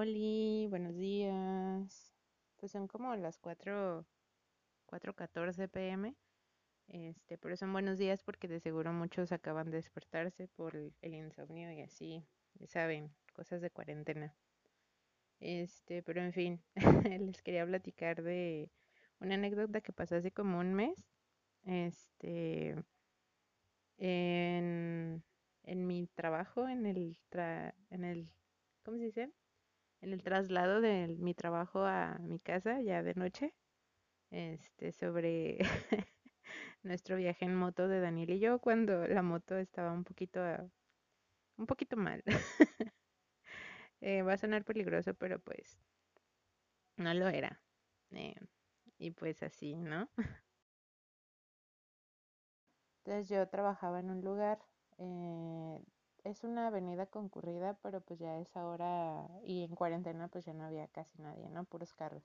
Oli, buenos días. Pues son como las 4, 4.14 pm. Este, pero son buenos días porque de seguro muchos acaban de despertarse por el, insomnio y así, ya saben, cosas de cuarentena. Este, pero en fin, les quería platicar de una anécdota que pasó hace como un mes. Este, en, en mi trabajo, en el, tra- en el, ¿cómo se dice? En el traslado de mi trabajo a mi casa ya de noche, este, sobre nuestro viaje en moto de Daniel y yo cuando la moto estaba un poquito, ah, un poquito mal. Eh, va a sonar peligroso, pero pues no lo era. Eh, y pues así, ¿no? Entonces yo trabajaba en un lugar, eh, es una avenida concurrida, pero pues ya es ahora, y en cuarentena pues ya no había casi nadie, ¿no? Puros carros.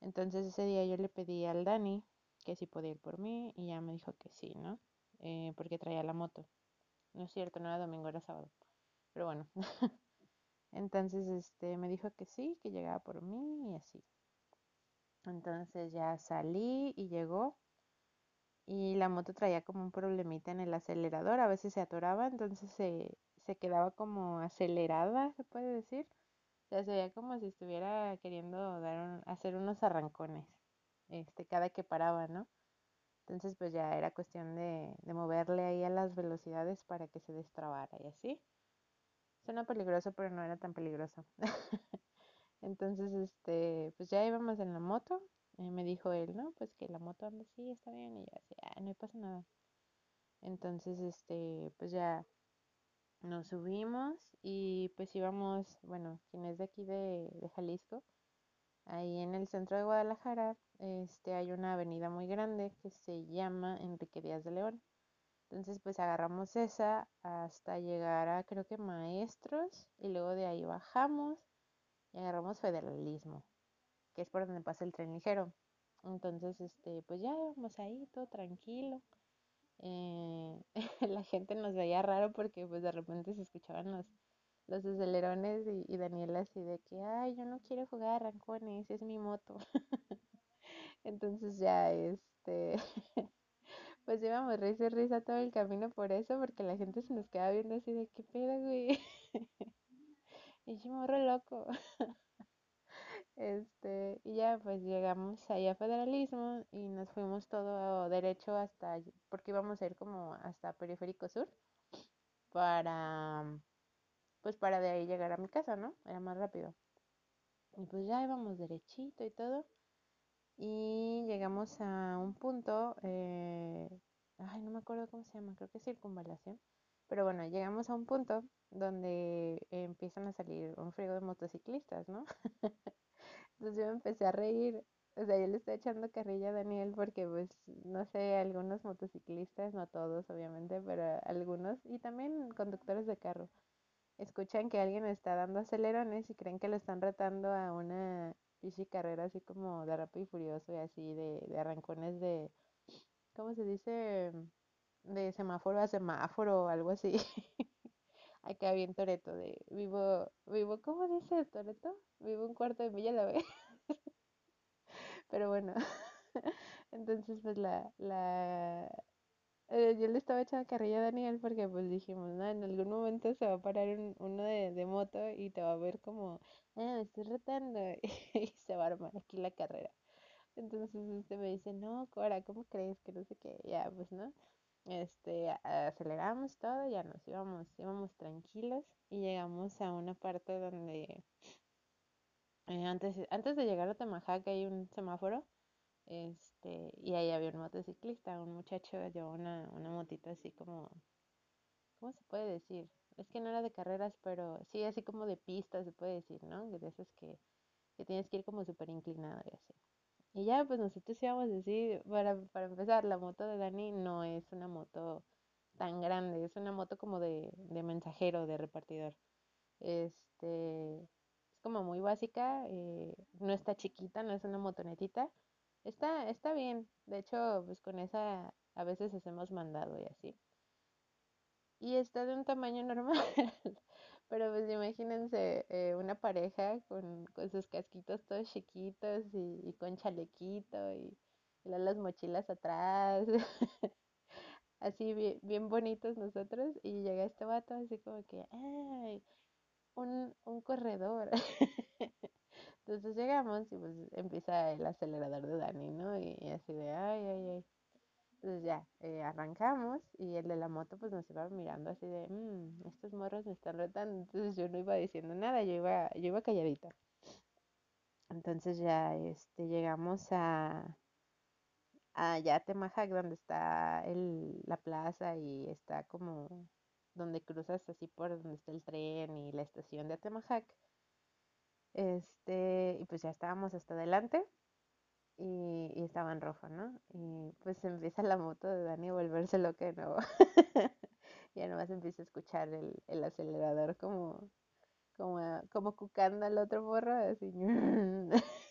Entonces ese día yo le pedí al Dani que si podía ir por mí y ya me dijo que sí, ¿no? Eh, porque traía la moto. No es cierto, no era domingo, era sábado. Pero bueno, entonces este me dijo que sí, que llegaba por mí y así. Entonces ya salí y llegó y la moto traía como un problemita en el acelerador, a veces se atoraba, entonces se, se quedaba como acelerada, se puede decir. O sea, se veía como si estuviera queriendo dar un- hacer unos arrancones, este, cada que paraba, ¿no? Entonces pues ya era cuestión de, de moverle ahí a las velocidades para que se destrabara y así. Suena peligroso, pero no era tan peligroso. Entonces, este, pues ya íbamos en la moto. Eh, me dijo él, ¿no? Pues que la moto anda así, está bien. Y yo así, ah, no pasa nada. Entonces, este, pues ya nos subimos y pues íbamos, bueno, quien es de aquí de, de Jalisco, ahí en el centro de Guadalajara, este, hay una avenida muy grande que se llama Enrique Díaz de León. Entonces, pues agarramos esa hasta llegar a, creo que Maestros, y luego de ahí bajamos y agarramos Federalismo, que es por donde pasa el tren ligero. Entonces, este, pues ya íbamos ahí, todo tranquilo. Eh, la gente nos veía raro porque pues de repente se escuchaban los, los acelerones y, y Daniela así de que, ay, yo no quiero jugar a arrancones, es mi moto. Entonces ya, este, pues íbamos risa y risa todo el camino por eso, porque la gente se nos quedaba viendo así de, ¿qué pedo, güey? Y yo morro loco. Este, y ya pues llegamos ahí a Federalismo y nos fuimos todo derecho hasta, porque íbamos a ir como hasta Periférico Sur para, pues para de ahí llegar a mi casa, ¿no? Era más rápido. Y pues ya íbamos derechito y todo. Y llegamos a un punto, eh, ay, no me acuerdo cómo se llama, creo que es circunvalación. Pero bueno, llegamos a un punto donde empiezan a salir un frigo de motociclistas, ¿no? Entonces yo me empecé a reír. O sea, yo le estoy echando carrilla a Daniel porque, pues, no sé, algunos motociclistas, no todos, obviamente, pero algunos, y también conductores de carro, escuchan que alguien está dando acelerones y creen que lo están retando a una bici carrera así como de rápido y furioso y así de, de arrancones de, ¿cómo se dice? De semáforo a semáforo o algo así. Acá bien Toreto de vivo, vivo, ¿cómo dice Toreto? Vivo un cuarto de milla la vez. Pero bueno, entonces pues la, la, eh, yo le estaba echando carrilla a Daniel porque pues dijimos, no, en algún momento se va a parar un- uno de, de moto y te va a ver como, ah, me estoy retando y se va a armar aquí la carrera. Entonces este me dice, no, Cora, ¿cómo crees que no sé qué? Ya, pues no. Este, aceleramos todo, ya nos íbamos, íbamos tranquilos y llegamos a una parte donde eh, antes, antes de llegar a Tamajac hay un semáforo este, y ahí había un motociclista, un muchacho llevaba una, una motito así como, ¿cómo se puede decir? Es que no era de carreras, pero sí, así como de pista se puede decir, ¿no? De esas que, que tienes que ir como súper inclinado y así. Y ya, pues nosotros íbamos a decir, para, para empezar, la moto de Dani no es una moto tan grande, es una moto como de, de mensajero, de repartidor. Este, es como muy básica, eh, no está chiquita, no es una motonetita. Está, está bien. De hecho, pues con esa a veces hacemos mandado y así. Y está de un tamaño normal. Pero pues imagínense eh, una pareja con, con sus casquitos todos chiquitos y, con chalequito y, y las mochilas atrás, así bien, bien bonitos nosotros. Y llega este vato así como que, ay, un, un corredor. Entonces llegamos y pues empieza el acelerador de Dani, ¿no? Y, y así de, ay, ay, ay. Entonces ya, eh, arrancamos y el de la moto pues nos iba mirando así de, "Mm, estos morros me están retando. Entonces yo no iba diciendo nada, yo iba, yo iba calladita. Entonces ya este, llegamos a, a ya Temajac, donde está el, la plaza y está como donde cruzas así por donde está el tren y la estación de Atemajac. Este, y pues ya estábamos hasta adelante y, y estaba en ¿no? Y pues empieza la moto de Dani a volverse loca de nuevo. Ya nomás empieza a escuchar el, el acelerador como, como, a- como cucando al otro morro, así.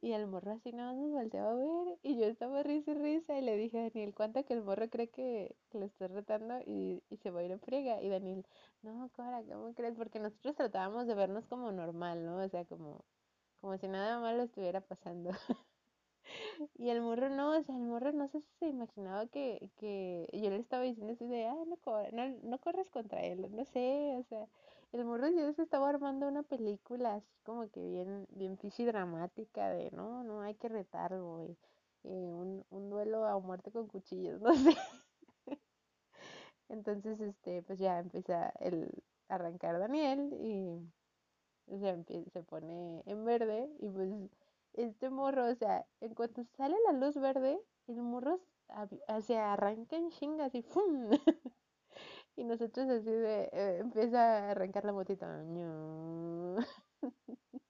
Y el morro así más nos volteaba a ver y yo estaba risa y risa y le dije a Daniel, ¿cuánto que el morro cree que, que lo estoy retando y, y se va a ir en friega? Y Daniel, no, Cora, ¿cómo crees? Porque nosotros tratábamos de vernos como normal, ¿no? O sea, como, como si nada malo estuviera pasando. Y el morro no, o sea, el morro no sé si se imaginaba que, que yo le estaba diciendo así de, ah, no, cor- no, no corres contra él, no sé, o sea, el morro ya se estaba armando una película así como que bien, bien dramática de, no, no, hay que retarlo, güey, eh, un, un duelo a muerte con cuchillos, no sé. Entonces, este, pues ya empieza el arrancar Daniel y se, se pone en verde y pues este morro, o sea, en cuanto sale la luz verde, el morro o sea, arranca en chingas y ¡fum! Y nosotros así de, eh, empieza a arrancar la motita. ñu.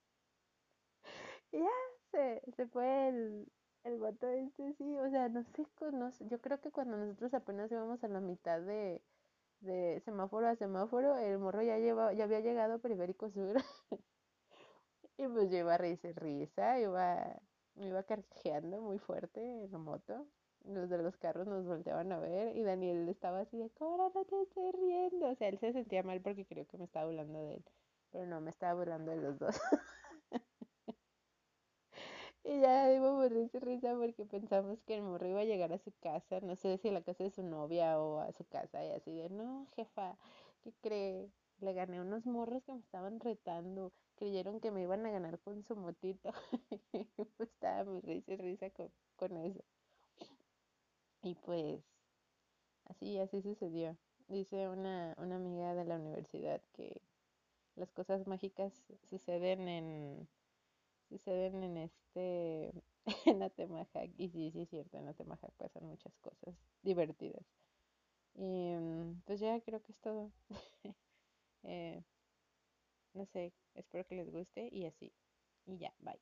Y ya se, se fue el, el vato este, sí, o sea, no sé, no sé, yo creo que cuando nosotros apenas íbamos a la mitad de, de semáforo a semáforo, el morro ya lleva, ya había llegado a Periférico Sur. Y pues yo iba risa y risa, iba, iba carcajeando muy fuerte en la moto. Los de los carros nos volteaban a ver y Daniel estaba así de, Cora, no te estés riendo. O sea, él se sentía mal porque creo que me estaba burlando de él, pero no, me estaba burlando de los dos. Ya risa y risa porque pensamos que el morro iba a llegar a su casa, no sé si a la casa de su novia o a su casa, y así de, no, jefa, ¿qué cree? Le gané unos morros que me estaban retando, creyeron que me iban a ganar con su motito. Pues estábamos risa y risa con, con eso. Y pues así, así sucedió. Dice una, una amiga de la universidad que las cosas mágicas suceden en suceden en este, en Atemajac. Y sí, sí es cierto, en Atemajac pasan muchas cosas divertidas. Y mm, pues ya creo que es todo. Eh, no sé, espero que les guste y así. Y ya, bye.